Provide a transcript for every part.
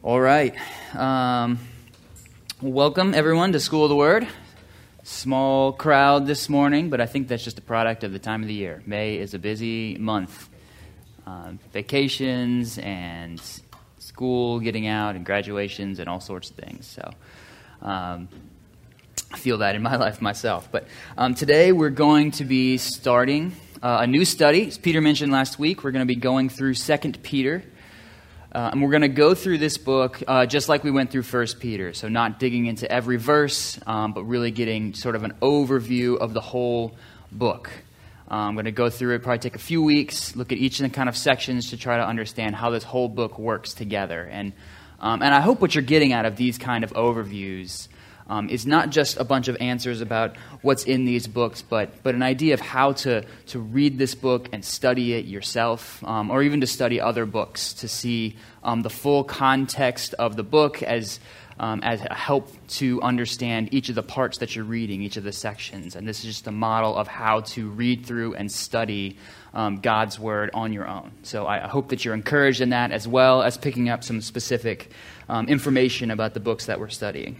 All right. Um, welcome, everyone, to School of the Word. Small crowd this morning, but I think that's just a product of the time of the year. May is a busy month. Um, vacations and school getting out and graduations and all sorts of things. So um, I feel that in my life myself. But um, today we're going to be starting uh, a new study. As Peter mentioned last week, we're going to be going through Second Peter. Uh, and we're going to go through this book uh, just like we went through First Peter. So, not digging into every verse, um, but really getting sort of an overview of the whole book. Uh, I'm going to go through it, probably take a few weeks, look at each of the kind of sections to try to understand how this whole book works together. And, um, and I hope what you're getting out of these kind of overviews um, is not just a bunch of answers about what's in these books, but, but an idea of how to, to read this book and study it yourself, um, or even to study other books to see um, the full context of the book as, um, as a help to understand each of the parts that you're reading, each of the sections. And this is just a model of how to read through and study um, God's Word on your own. So I hope that you're encouraged in that as well as picking up some specific um, information about the books that we're studying.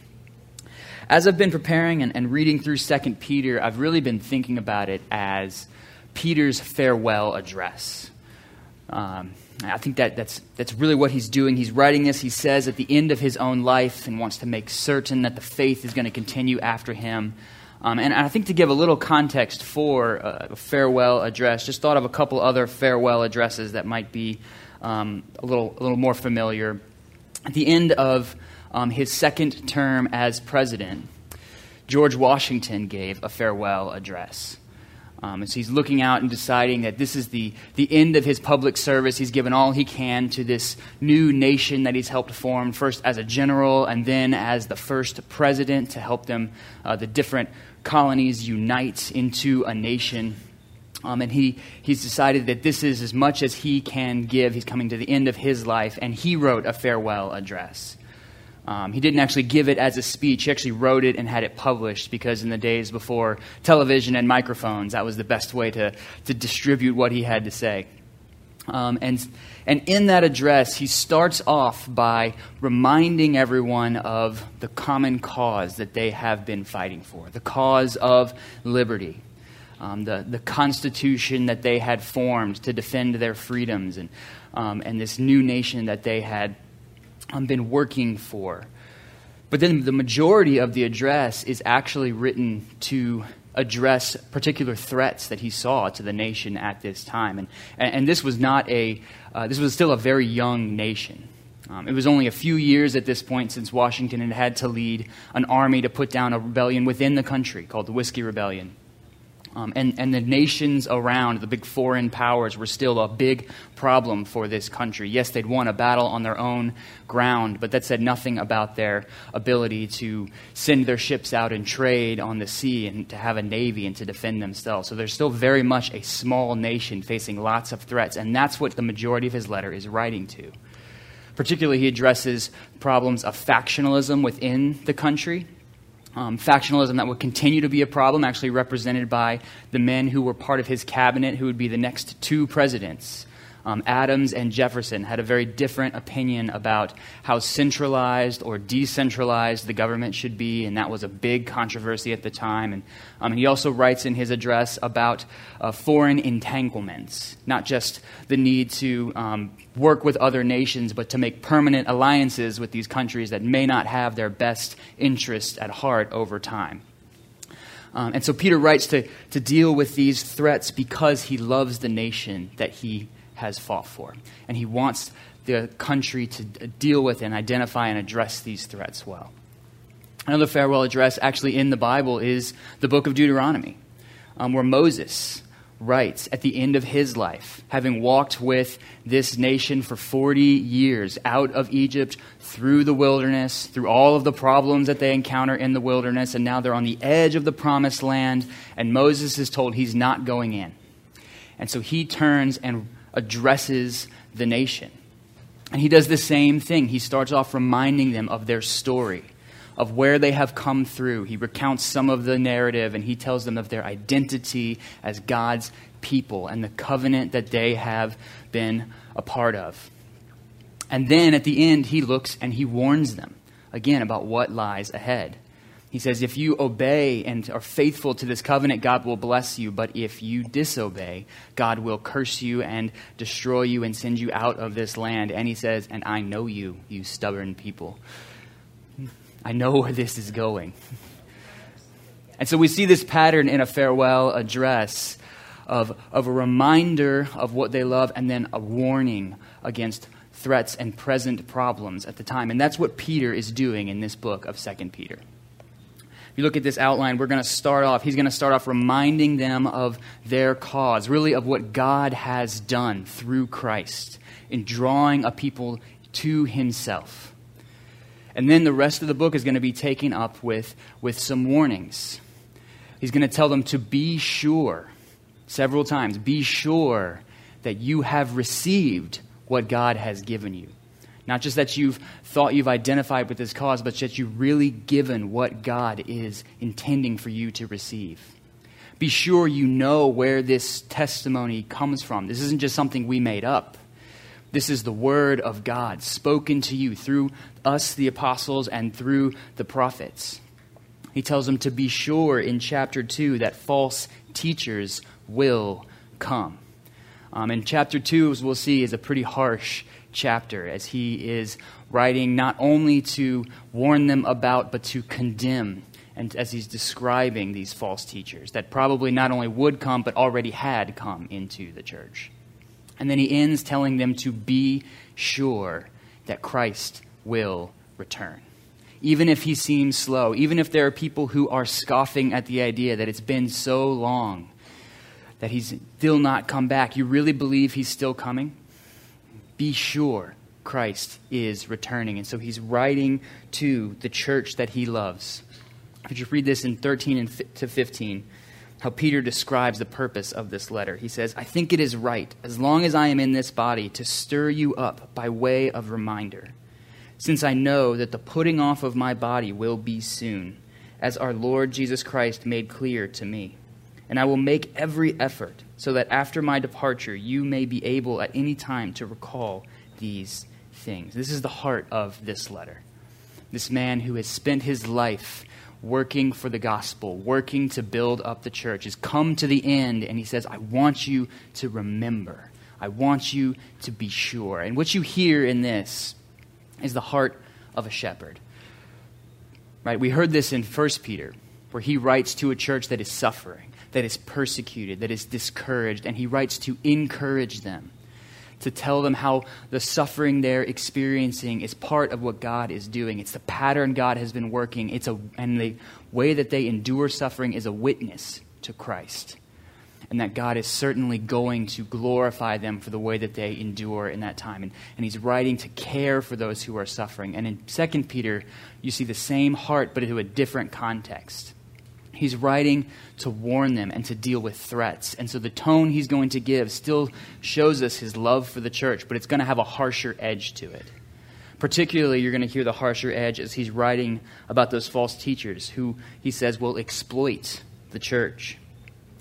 As I've been preparing and, and reading through 2 Peter, I've really been thinking about it as Peter's farewell address. Um, I think that that's, that's really what he's doing. He's writing this, he says, at the end of his own life and wants to make certain that the faith is going to continue after him. Um, and I think to give a little context for a farewell address, just thought of a couple other farewell addresses that might be um, a, little, a little more familiar. At the end of um, his second term as president, George Washington gave a farewell address. Um, so he's looking out and deciding that this is the, the end of his public service. He's given all he can to this new nation that he's helped form, first as a general and then as the first president to help them, uh, the different colonies, unite into a nation. Um, and he, he's decided that this is as much as he can give. He's coming to the end of his life, and he wrote a farewell address. Um, he didn't actually give it as a speech. He actually wrote it and had it published because in the days before television and microphones, that was the best way to, to distribute what he had to say. Um, and, and in that address, he starts off by reminding everyone of the common cause that they have been fighting for the cause of liberty. Um, the, the constitution that they had formed to defend their freedoms and, um, and this new nation that they had um, been working for. But then the majority of the address is actually written to address particular threats that he saw to the nation at this time. And, and, this was not a, uh, this was still a very young nation. Um, it was only a few years at this point since Washington had had to lead an army to put down a rebellion within the country called the Whiskey Rebellion. Um, and, and the nations around, the big foreign powers, were still a big problem for this country. Yes, they'd won a battle on their own ground, but that said nothing about their ability to send their ships out and trade on the sea and to have a navy and to defend themselves. So they're still very much a small nation facing lots of threats, and that's what the majority of his letter is writing to. Particularly, he addresses problems of factionalism within the country um, factionalism that would continue to be a problem, actually represented by the men who were part of his cabinet, who would be the next two presidents. Um, Adams and Jefferson had a very different opinion about how centralized or decentralized the government should be, and that was a big controversy at the time. And um, he also writes in his address about uh, foreign entanglements, not just the need to um, work with other nations, but to make permanent alliances with these countries that may not have their best interests at heart over time. Um, and so Peter writes to, to deal with these threats because he loves the nation that he has fought for. And he wants the country to deal with and identify and address these threats well. Another farewell address, actually in the Bible, is the book of Deuteronomy, um, where Moses writes at the end of his life, having walked with this nation for 40 years out of Egypt, through the wilderness, through all of the problems that they encounter in the wilderness, and now they're on the edge of the promised land, and Moses is told he's not going in. And so he turns and addresses the nation. And he does the same thing. He starts off reminding them of their story, of where they have come through. He recounts some of the narrative and he tells them of their identity as God's people and the covenant that they have been a part of. And then at the end, he looks and he warns them again about what lies ahead. He says, If you obey and are faithful to this covenant, God will bless you. But if you disobey, God will curse you and destroy you and send you out of this land. And he says, And I know you, you stubborn people. I know where this is going. And so we see this pattern in a farewell address of, of a reminder of what they love and then a warning against threats and present problems at the time. And that's what Peter is doing in this book of 2 Peter. You look at this outline, we're going to start off, he's going to start off reminding them of their cause, really of what God has done through Christ in drawing a people to himself. And then the rest of the book is going to be taken up with, with some warnings. He's going to tell them to be sure, several times, be sure that you have received what God has given you. Not just that you've thought you've identified with this cause, but that you've really given what God is intending for you to receive. Be sure you know where this testimony comes from. This isn't just something we made up. This is the word of God spoken to you through us, the apostles, and through the prophets. He tells them to be sure in chapter 2 that false teachers will come. Um, and chapter 2, as we'll see, is a pretty harsh chapter as he is writing not only to warn them about, but to condemn. And as he's describing these false teachers that probably not only would come, but already had come into the church. And then he ends telling them to be sure that Christ will return. Even if he seems slow, even if there are people who are scoffing at the idea that it's been so long that he's still not come back, you really believe he's still coming? Be sure Christ is returning. And so he's writing to the church that he loves. If you read this in 13 and to 15, how Peter describes the purpose of this letter. He says, I think it is right, as long as I am in this body, to stir you up by way of reminder, since I know that the putting off of my body will be soon, as our Lord Jesus Christ made clear to me and I will make every effort so that after my departure you may be able at any time to recall these things. This is the heart of this letter. This man who has spent his life working for the gospel, working to build up the church, has come to the end and he says, I want you to remember. I want you to be sure. And what you hear in this is the heart of a shepherd. Right? We heard this in 1 Peter, where he writes to a church that is suffering that is persecuted, that is discouraged, and he writes to encourage them, to tell them how the suffering they're experiencing is part of what God is doing. It's the pattern God has been working, it's a, and the way that they endure suffering is a witness to Christ. And that God is certainly going to glorify them for the way that they endure in that time. And, and he's writing to care for those who are suffering. And in 2 Peter, you see the same heart, but into a different context He's writing to warn them and to deal with threats. And so the tone he's going to give still shows us his love for the church, but it's going to have a harsher edge to it. Particularly, you're going to hear the harsher edge as he's writing about those false teachers who he says will exploit the church.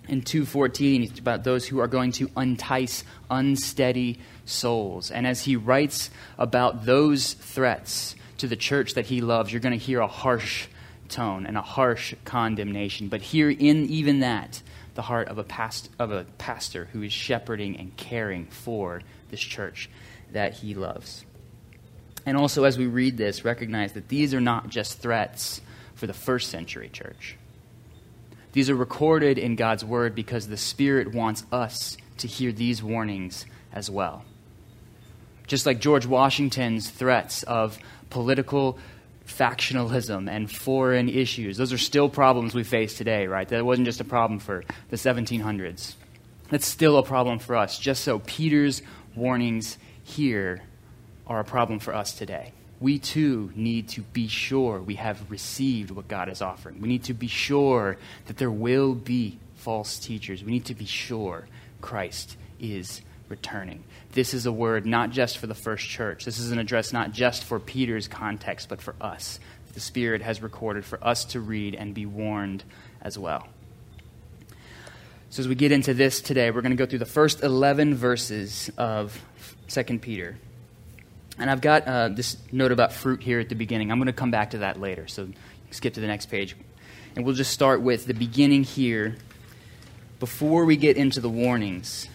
In 2:14, it's about those who are going to entice unsteady souls. And as he writes about those threats to the church that he loves, you're going to hear a harsh tone and a harsh condemnation. But here, in even that, the heart of a, past, of a pastor who is shepherding and caring for this church that he loves. And also, as we read this, recognize that these are not just threats for the first century church. These are recorded in God's word because the Spirit wants us to hear these warnings as well. Just like George Washington's threats of political factionalism and foreign issues. Those are still problems we face today, right? That wasn't just a problem for the 1700s. That's still a problem for us. Just so Peter's warnings here are a problem for us today. We too need to be sure we have received what God is offering. We need to be sure that there will be false teachers. We need to be sure Christ is returning. This is a word not just for the first church. This is an address not just for Peter's context, but for us. The Spirit has recorded for us to read and be warned as well. So, as we get into this today, we're going to go through the first 11 verses of 2 Peter. And I've got uh, this note about fruit here at the beginning. I'm going to come back to that later. So skip to the next page. And we'll just start with the beginning here. Before we get into the warnings,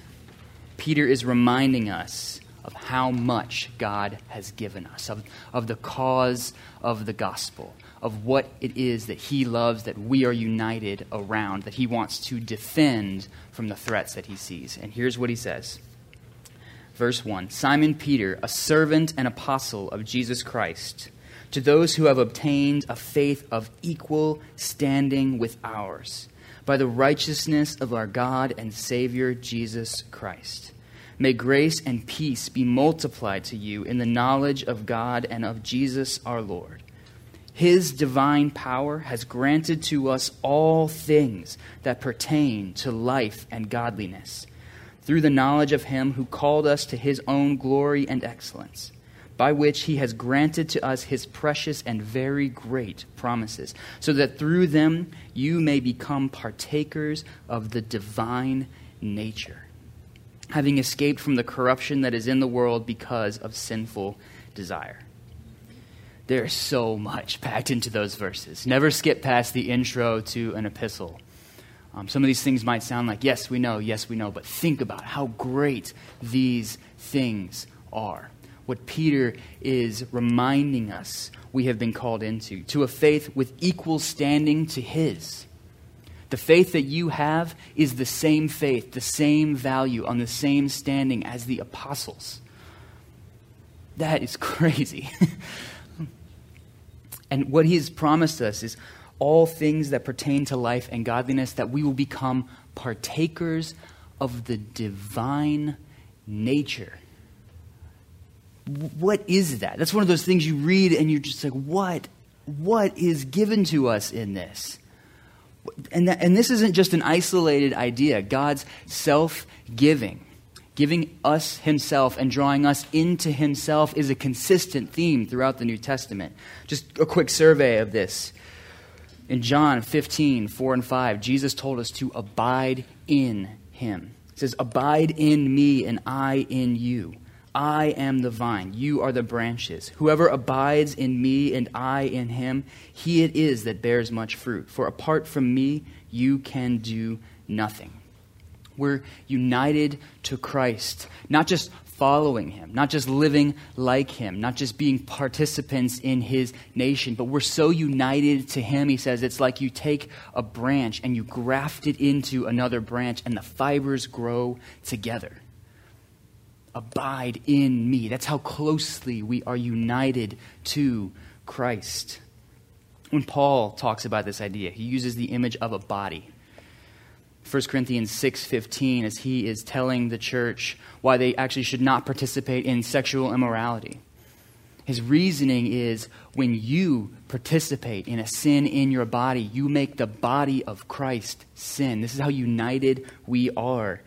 Peter is reminding us of how much God has given us, of, of the cause of the gospel, of what it is that he loves, that we are united around, that he wants to defend from the threats that he sees. And here's what he says Verse 1 Simon Peter, a servant and apostle of Jesus Christ, to those who have obtained a faith of equal standing with ours, by the righteousness of our God and Savior Jesus Christ. May grace and peace be multiplied to you in the knowledge of God and of Jesus our Lord. His divine power has granted to us all things that pertain to life and godliness through the knowledge of him who called us to his own glory and excellence, by which he has granted to us his precious and very great promises, so that through them you may become partakers of the divine nature, having escaped from the corruption that is in the world because of sinful desire. There's so much packed into those verses. Never skip past the intro to an epistle. Um, some of these things might sound like, yes, we know, yes, we know, but think about how great these things are. What Peter is reminding us we have been called into, to a faith with equal standing to his. The faith that you have is the same faith, the same value, on the same standing as the apostles. That is crazy. and what he has promised us is all things that pertain to life and godliness, that we will become partakers of the divine nature. What is that? That's one of those things you read and you're just like, what? What is given to us in this? And, that, and this isn't just an isolated idea. God's self giving, giving us Himself and drawing us into Himself, is a consistent theme throughout the New Testament. Just a quick survey of this. In John 15, 4 and 5, Jesus told us to abide in him. He says, Abide in me and I in you. I am the vine, you are the branches. Whoever abides in me and I in him, he it is that bears much fruit. For apart from me, you can do nothing. We're united to Christ, not just following him, not just living like him, not just being participants in his nation, but we're so united to him, he says, it's like you take a branch and you graft it into another branch and the fibers grow together. Abide in me. That's how closely we are united to Christ. When Paul talks about this idea, he uses the image of a body. 1 Corinthians 6:15 as he is telling the church why they actually should not participate in sexual immorality. His reasoning is when you participate in a sin in your body, you make the body of Christ sin. This is how united we are.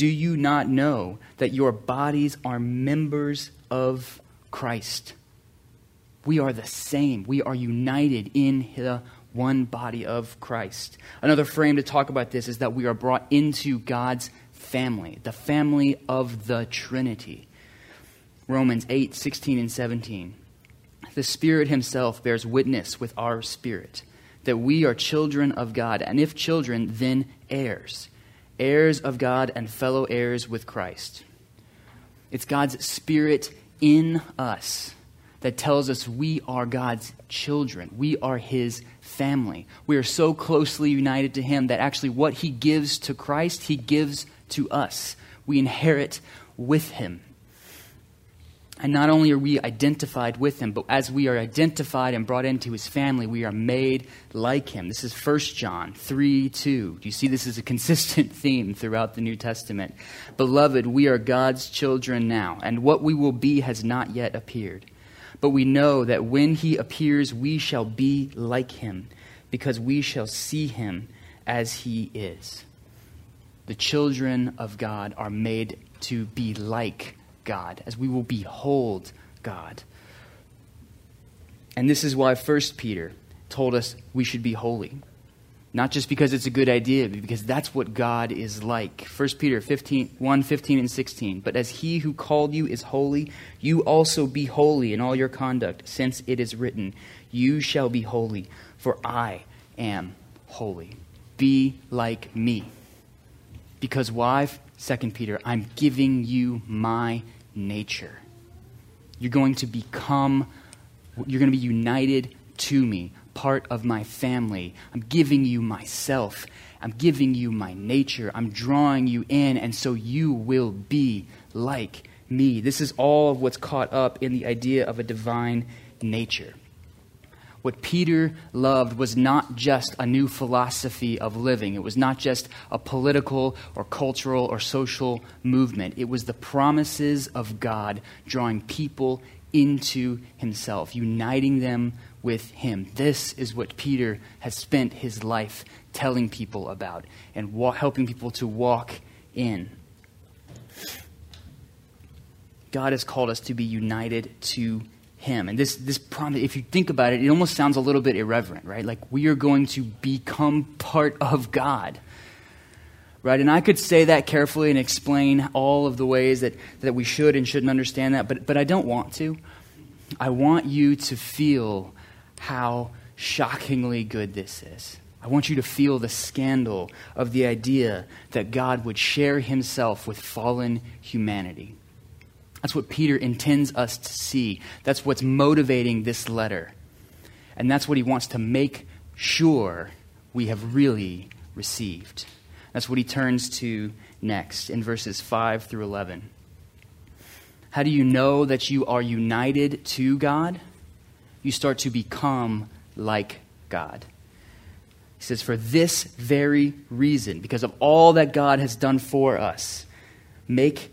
Do you not know that your bodies are members of Christ? We are the same. We are united in the one body of Christ. Another frame to talk about this is that we are brought into God's family, the family of the Trinity. Romans 8, 16, and 17. The Spirit Himself bears witness with our spirit that we are children of God, and if children, then heirs, heirs of God and fellow heirs with Christ. It's God's Spirit in us that tells us we are God's children. We are His family. We are so closely united to Him that actually what He gives to Christ, He gives to us. We inherit with Him. And not only are we identified with him, but as we are identified and brought into his family, we are made like him. This is 1 John 3 2. Do you see this is a consistent theme throughout the New Testament? Beloved, we are God's children now, and what we will be has not yet appeared. But we know that when he appears, we shall be like him, because we shall see him as he is. The children of God are made to be like God, as we will behold God. And this is why 1 Peter told us we should be holy. Not just because it's a good idea, but because that's what God is like. 1 Peter 15, 1 15 and 16. But as he who called you is holy, you also be holy in all your conduct, since it is written, You shall be holy, for I am holy. Be like me. Because why? 2 Peter, I'm giving you my nature. You're going to become, you're going to be united to me part of my family. I'm giving you myself. I'm giving you my nature. I'm drawing you in, and so you will be like me. This is all of what's caught up in the idea of a divine nature. What Peter loved was not just a new philosophy of living. It was not just a political or cultural or social movement. It was the promises of God drawing people into himself, uniting them with him. This is what Peter has spent his life telling people about and wa- helping people to walk in. God has called us to be united to him. And this, this promise, if you think about it, it almost sounds a little bit irreverent, right? Like we are going to become part of God. Right? And I could say that carefully and explain all of the ways that, that we should and shouldn't understand that, but, but I don't want to. I want you to feel how shockingly good this is. I want you to feel the scandal of the idea that God would share himself with fallen humanity. That's what Peter intends us to see. That's what's motivating this letter. And that's what he wants to make sure we have really received. That's what he turns to next in verses 5 through 11. How do you know that you are united to God? you start to become like God. He says, For this very reason, because of all that God has done for us, make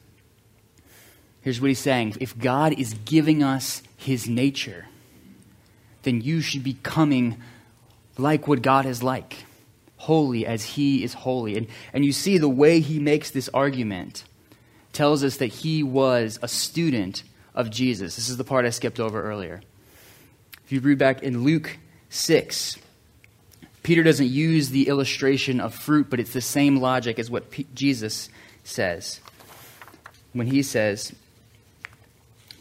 Here's what he's saying if God is giving us his nature, then you should be coming like what God is like, holy as he is holy. And, and you see the way he makes this argument tells us that he was a student of Jesus. This is the part I skipped over earlier. If you read back in Luke 6, Peter doesn't use the illustration of fruit, but it's the same logic as what P- Jesus says. When he says,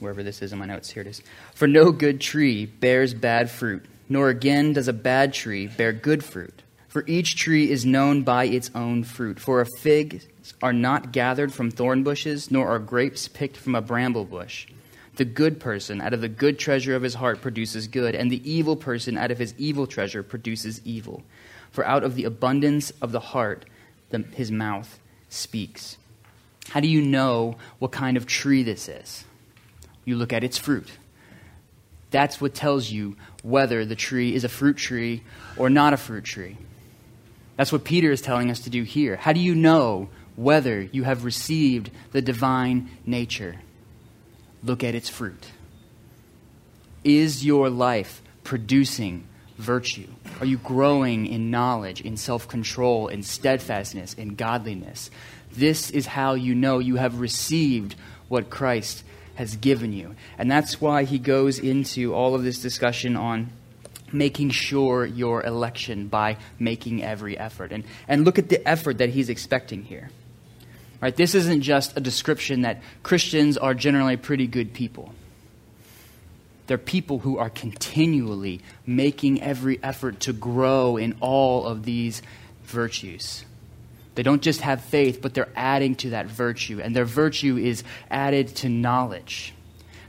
wherever this is in my notes, here it is For no good tree bears bad fruit, nor again does a bad tree bear good fruit. For each tree is known by its own fruit. For a fig are not gathered from thorn bushes, nor are grapes picked from a bramble bush. The good person out of the good treasure of his heart produces good, and the evil person out of his evil treasure produces evil. For out of the abundance of the heart, the, his mouth speaks. How do you know what kind of tree this is? You look at its fruit. That's what tells you whether the tree is a fruit tree or not a fruit tree. That's what Peter is telling us to do here. How do you know whether you have received the divine nature? look at its fruit. Is your life producing virtue? Are you growing in knowledge, in self control, in steadfastness, in godliness? This is how you know you have received what Christ has given you. And that's why he goes into all of this discussion on making sure your election by making every effort. And, and look at the effort that he's expecting here. Right? This isn't just a description that Christians are generally pretty good people. They're people who are continually making every effort to grow in all of these virtues. They don't just have faith, but they're adding to that virtue, and their virtue is added to knowledge.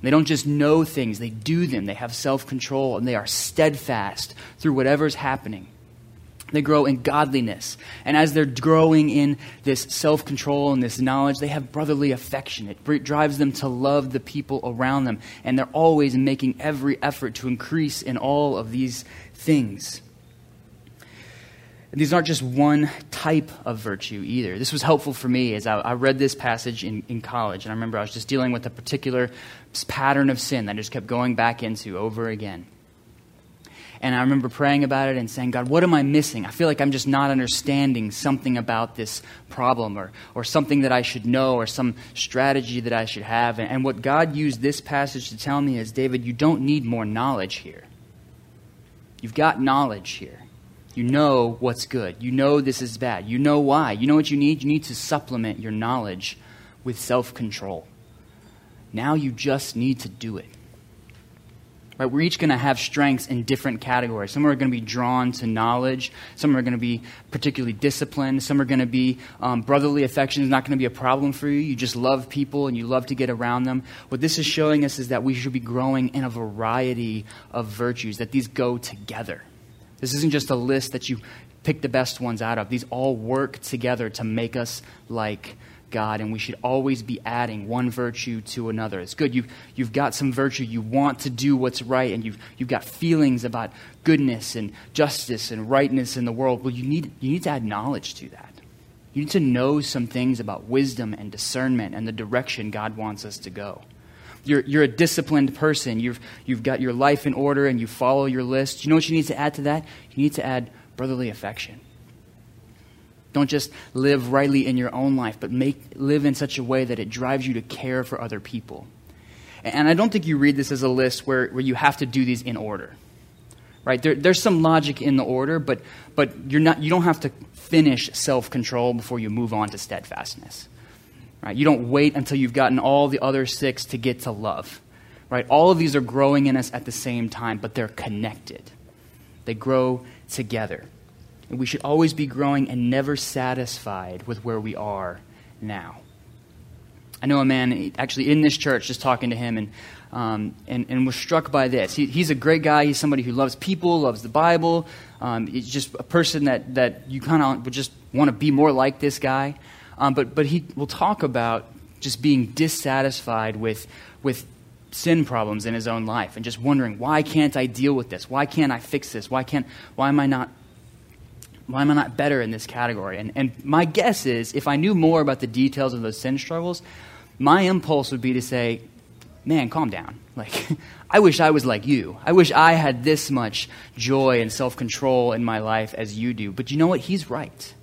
They don't just know things, they do them. They have self control, and they are steadfast through whatever's happening. They grow in godliness. And as they're growing in this self control and this knowledge, they have brotherly affection. It drives them to love the people around them. And they're always making every effort to increase in all of these things. And these aren't just one type of virtue either. This was helpful for me as I, I read this passage in, in college. And I remember I was just dealing with a particular pattern of sin that I just kept going back into over again. And I remember praying about it and saying, God, what am I missing? I feel like I'm just not understanding something about this problem or, or something that I should know or some strategy that I should have. And, and what God used this passage to tell me is, David, you don't need more knowledge here. You've got knowledge here. You know what's good. You know this is bad. You know why. You know what you need? You need to supplement your knowledge with self control. Now you just need to do it. Right? We're each going to have strengths in different categories. Some are going to be drawn to knowledge. Some are going to be particularly disciplined. Some are going to be um, brotherly affection is not going to be a problem for you. You just love people and you love to get around them. What this is showing us is that we should be growing in a variety of virtues, that these go together. This isn't just a list that you pick the best ones out of. These all work together to make us like God, and we should always be adding one virtue to another. It's good. You've, you've got some virtue. You want to do what's right, and you've, you've got feelings about goodness and justice and rightness in the world. Well, you need, you need to add knowledge to that. You need to know some things about wisdom and discernment and the direction God wants us to go. You're, you're a disciplined person. You've, you've got your life in order and you follow your list. You know what you need to add to that? You need to add brotherly affection. Don't just live rightly in your own life, but make, live in such a way that it drives you to care for other people. And I don't think you read this as a list where, where you have to do these in order. Right? There, there's some logic in the order, but, but you're not, you don't have to finish self control before you move on to steadfastness. Right? You don't wait until you've gotten all the other six to get to love. Right? All of these are growing in us at the same time, but they're connected. They grow together. And we should always be growing and never satisfied with where we are now. I know a man actually in this church, just talking to him, and, um, and, and was struck by this. He, he's a great guy. He's somebody who loves people, loves the Bible. Um, he's just a person that, that you kind of would just want to be more like this guy. Um, but, but he will talk about just being dissatisfied with, with sin problems in his own life and just wondering, why can't I deal with this? Why can't I fix this? Why, can't, why am I not why am I not better in this category? And, and my guess is, if I knew more about the details of those sin struggles, my impulse would be to say, man, calm down. Like, I wish I was like you. I wish I had this much joy and self control in my life as you do. But you know what? He's right.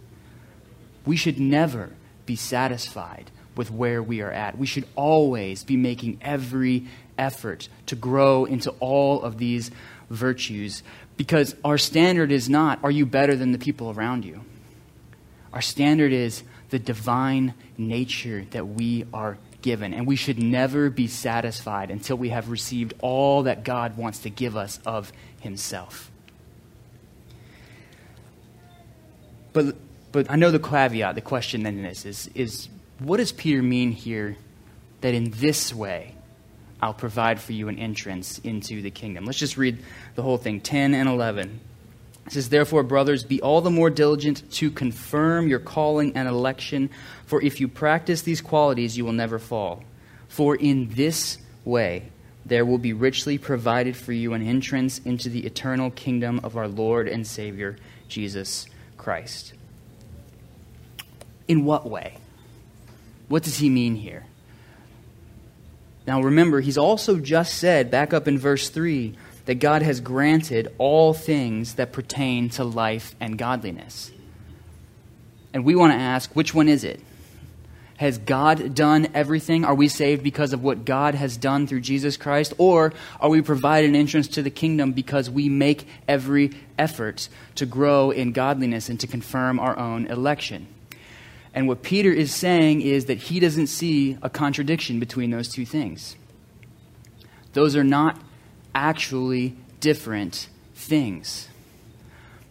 We should never be satisfied with where we are at. We should always be making every effort to grow into all of these virtues because our standard is not, are you better than the people around you? Our standard is the divine nature that we are given. And we should never be satisfied until we have received all that God wants to give us of Himself. But, but I know the caveat, the question then is, is, is what does Peter mean here that in this way I'll provide for you an entrance into the kingdom. Let's just read the whole thing 10 and 11. It says, Therefore, brothers, be all the more diligent to confirm your calling and election, for if you practice these qualities, you will never fall. For in this way there will be richly provided for you an entrance into the eternal kingdom of our Lord and Savior, Jesus Christ. In what way? What does he mean here? Now remember, he's also just said, back up in verse 3, that God has granted all things that pertain to life and godliness. And we want to ask, which one is it? Has God done everything? Are we saved because of what God has done through Jesus Christ? Or are we provided an entrance to the kingdom because we make every effort to grow in godliness and to confirm our own election? And what Peter is saying is that he doesn't see a contradiction between those two things. Those are not actually different things.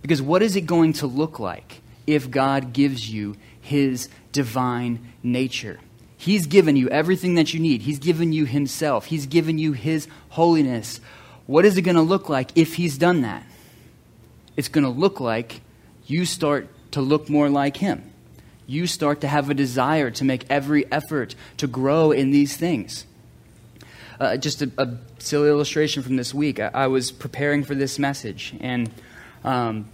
Because what is it going to look like if God gives you his divine nature. He's given you everything that you need. He's given you himself. He's given you his holiness. What is it going to look like if he's done that? It's going to look like you start to look more like him. You start to have a desire to make every effort to grow in these things. Uh, just a, a, silly illustration from this week. I, I was preparing for this message, and um,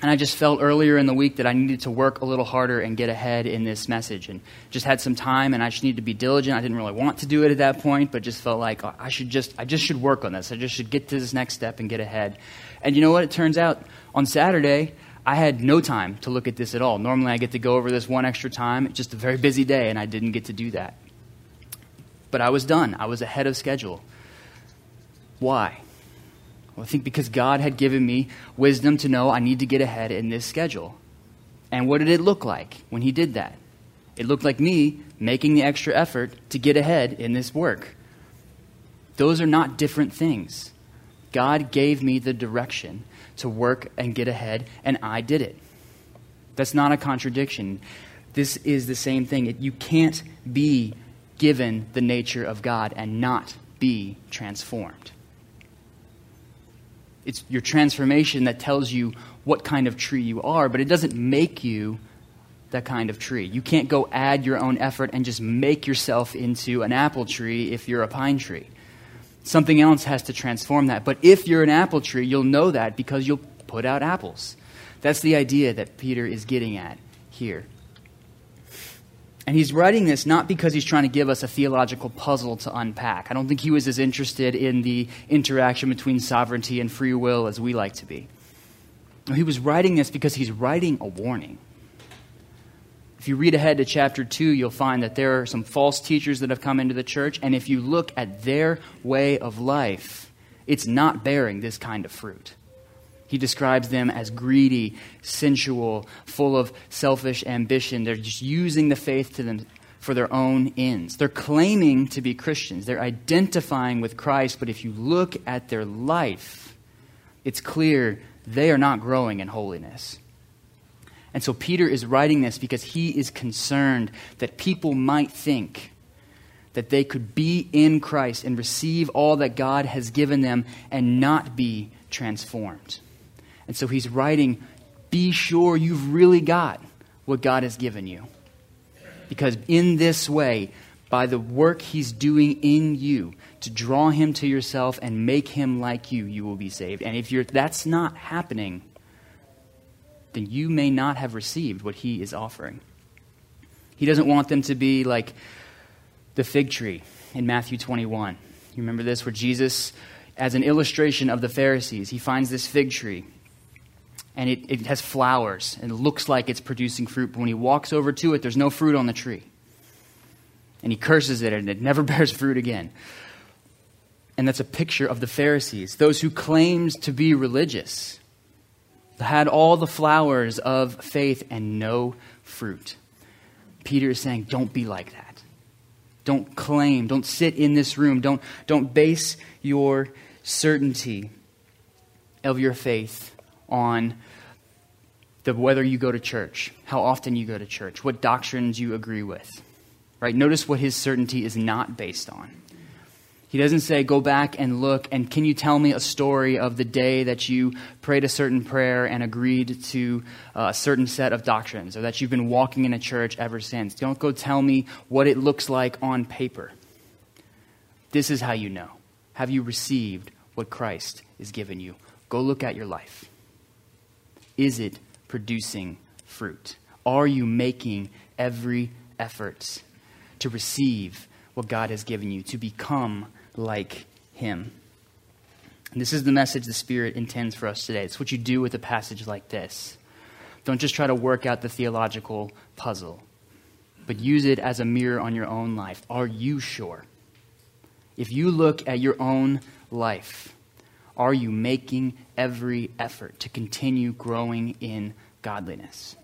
and I just felt earlier in the week that I needed to work a little harder and get ahead in this message, and just had some time, and I just needed to be diligent. I didn't really want to do it at that point, but just felt like oh, I should just I just should work on this. I just should get to this next step and get ahead. And you know what? It turns out on Saturday. I had no time to look at this at all. Normally, I get to go over this one extra time. It's just a very busy day, and I didn't get to do that. But I was done. I was ahead of schedule. Why? Well, I think because God had given me wisdom to know I need to get ahead in this schedule. And what did it look like when He did that? It looked like me making the extra effort to get ahead in this work. Those are not different things. God gave me the direction to work and get ahead, and I did it. That's not a contradiction. This is the same thing. You can't be given the nature of God and not be transformed. It's your transformation that tells you what kind of tree you are, but it doesn't make you that kind of tree. You can't go add your own effort and just make yourself into an apple tree if you're a pine tree. Something else has to transform that. But if you're an apple tree, you'll know that because you'll put out apples. That's the idea that Peter is getting at here. And he's writing this not because he's trying to give us a theological puzzle to unpack. I don't think he was as interested in the interaction between sovereignty and free will as we like to be. He was writing this because he's writing a warning. If you read ahead to chapter 2, you'll find that there are some false teachers that have come into the church, and if you look at their way of life, it's not bearing this kind of fruit. He describes them as greedy, sensual, full of selfish ambition. They're just using the faith to them for their own ends. They're claiming to be Christians. They're identifying with Christ, but if you look at their life, it's clear they are not growing in holiness. And so Peter is writing this because he is concerned that people might think that they could be in Christ and receive all that God has given them and not be transformed. And so he's writing, be sure you've really got what God has given you. Because in this way, by the work he's doing in you to draw him to yourself and make him like you, you will be saved. And if you're, that's not happening, then you may not have received what he is offering. He doesn't want them to be like the fig tree in Matthew 21. You remember this, where Jesus, as an illustration of the Pharisees, he finds this fig tree and it, it has flowers and it looks like it's producing fruit. But when he walks over to it, there's no fruit on the tree. And he curses it and it never bears fruit again. And that's a picture of the Pharisees, those who claimed to be religious, had all the flowers of faith and no fruit. Peter is saying, don't be like that. Don't claim, don't sit in this room, don't, don't base your certainty of your faith on the whether you go to church, how often you go to church, what doctrines you agree with. Right? Notice what his certainty is not based on. He doesn't say, go back and look, and can you tell me a story of the day that you prayed a certain prayer and agreed to uh, a certain set of doctrines, or that you've been walking in a church ever since? Don't go tell me what it looks like on paper. This is how you know. Have you received what Christ is given you? Go look at your life. Is it producing fruit? Are you making every effort to receive what God has given you, to become like Him? And this is the message the Spirit intends for us today. It's what you do with a passage like this. Don't just try to work out the theological puzzle, but use it as a mirror on your own life. Are you sure? If you look at your own life, are you making every effort to continue growing in godliness?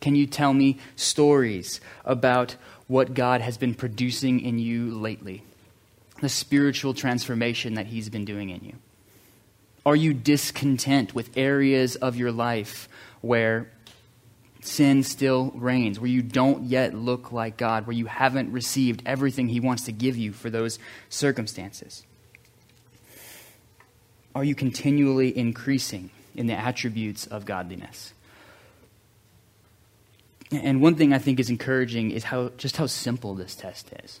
Can you tell me stories about what God has been producing in you lately? The spiritual transformation that He's been doing in you? Are you discontent with areas of your life where sin still reigns, where you don't yet look like God, where you haven't received everything He wants to give you for those circumstances? Are you continually increasing in the attributes of godliness? And one thing I think is encouraging is how just how simple this test is.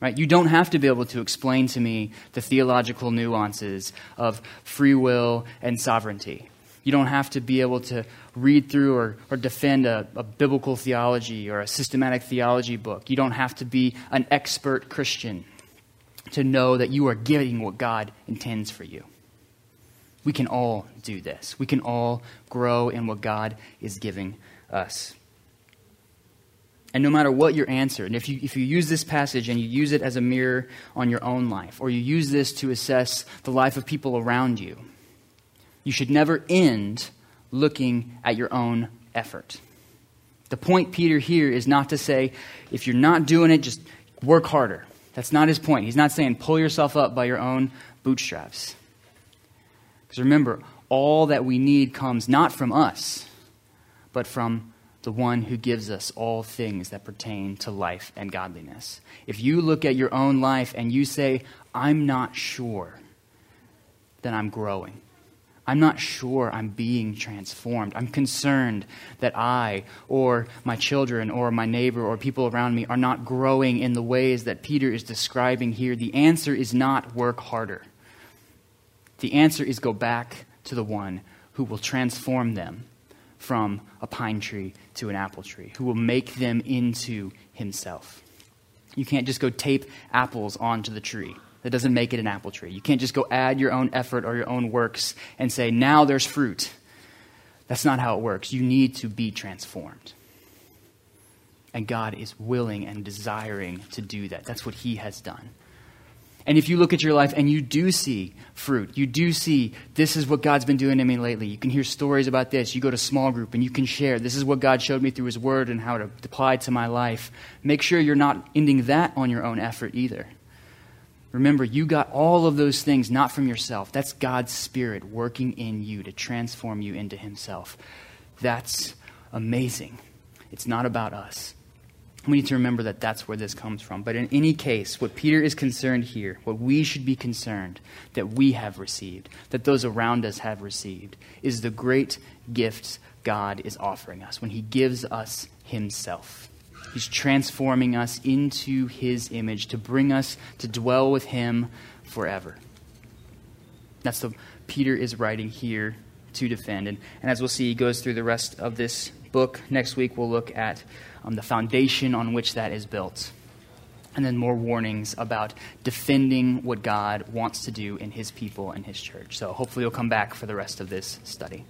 Right? You don't have to be able to explain to me the theological nuances of free will and sovereignty. You don't have to be able to read through or, or defend a, a biblical theology or a systematic theology book. You don't have to be an expert Christian to know that you are getting what God intends for you. We can all do this. We can all grow in what God is giving us. And no matter what your answer, and if you, if you use this passage and you use it as a mirror on your own life, or you use this to assess the life of people around you, you should never end looking at your own effort. The point, Peter, here is not to say, if you're not doing it, just work harder. That's not his point. He's not saying pull yourself up by your own bootstraps. Because remember, all that we need comes not from us, but from the one who gives us all things that pertain to life and godliness. If you look at your own life and you say, I'm not sure, then I'm growing. I'm not sure I'm being transformed. I'm concerned that I or my children or my neighbor or people around me are not growing in the ways that Peter is describing here. The answer is not work harder. The answer is go back to the one who will transform them from a pine tree to an apple tree, who will make them into himself. You can't just go tape apples onto the tree. That doesn't make it an apple tree. You can't just go add your own effort or your own works and say, now there's fruit. That's not how it works. You need to be transformed. And God is willing and desiring to do that. That's what He has done. And if you look at your life and you do see fruit, you do see this is what God's been doing to me lately. You can hear stories about this. You go to small group and you can share this is what God showed me through His Word and how to apply to my life. Make sure you're not ending that on your own effort either. Remember, you got all of those things not from yourself. That's God's Spirit working in you to transform you into Himself. That's amazing. It's not about us. We need to remember that that's where this comes from. But in any case, what Peter is concerned here, what we should be concerned that we have received, that those around us have received, is the great gifts God is offering us when He gives us Himself. He's transforming us into His image to bring us to dwell with Him forever. That's the Peter is writing here to defend. And, and as we'll see, he goes through the rest of this book. Next week, we'll look at um, the foundation on which that is built. And then more warnings about defending what God wants to do in his people and his church. So hopefully, you'll come back for the rest of this study.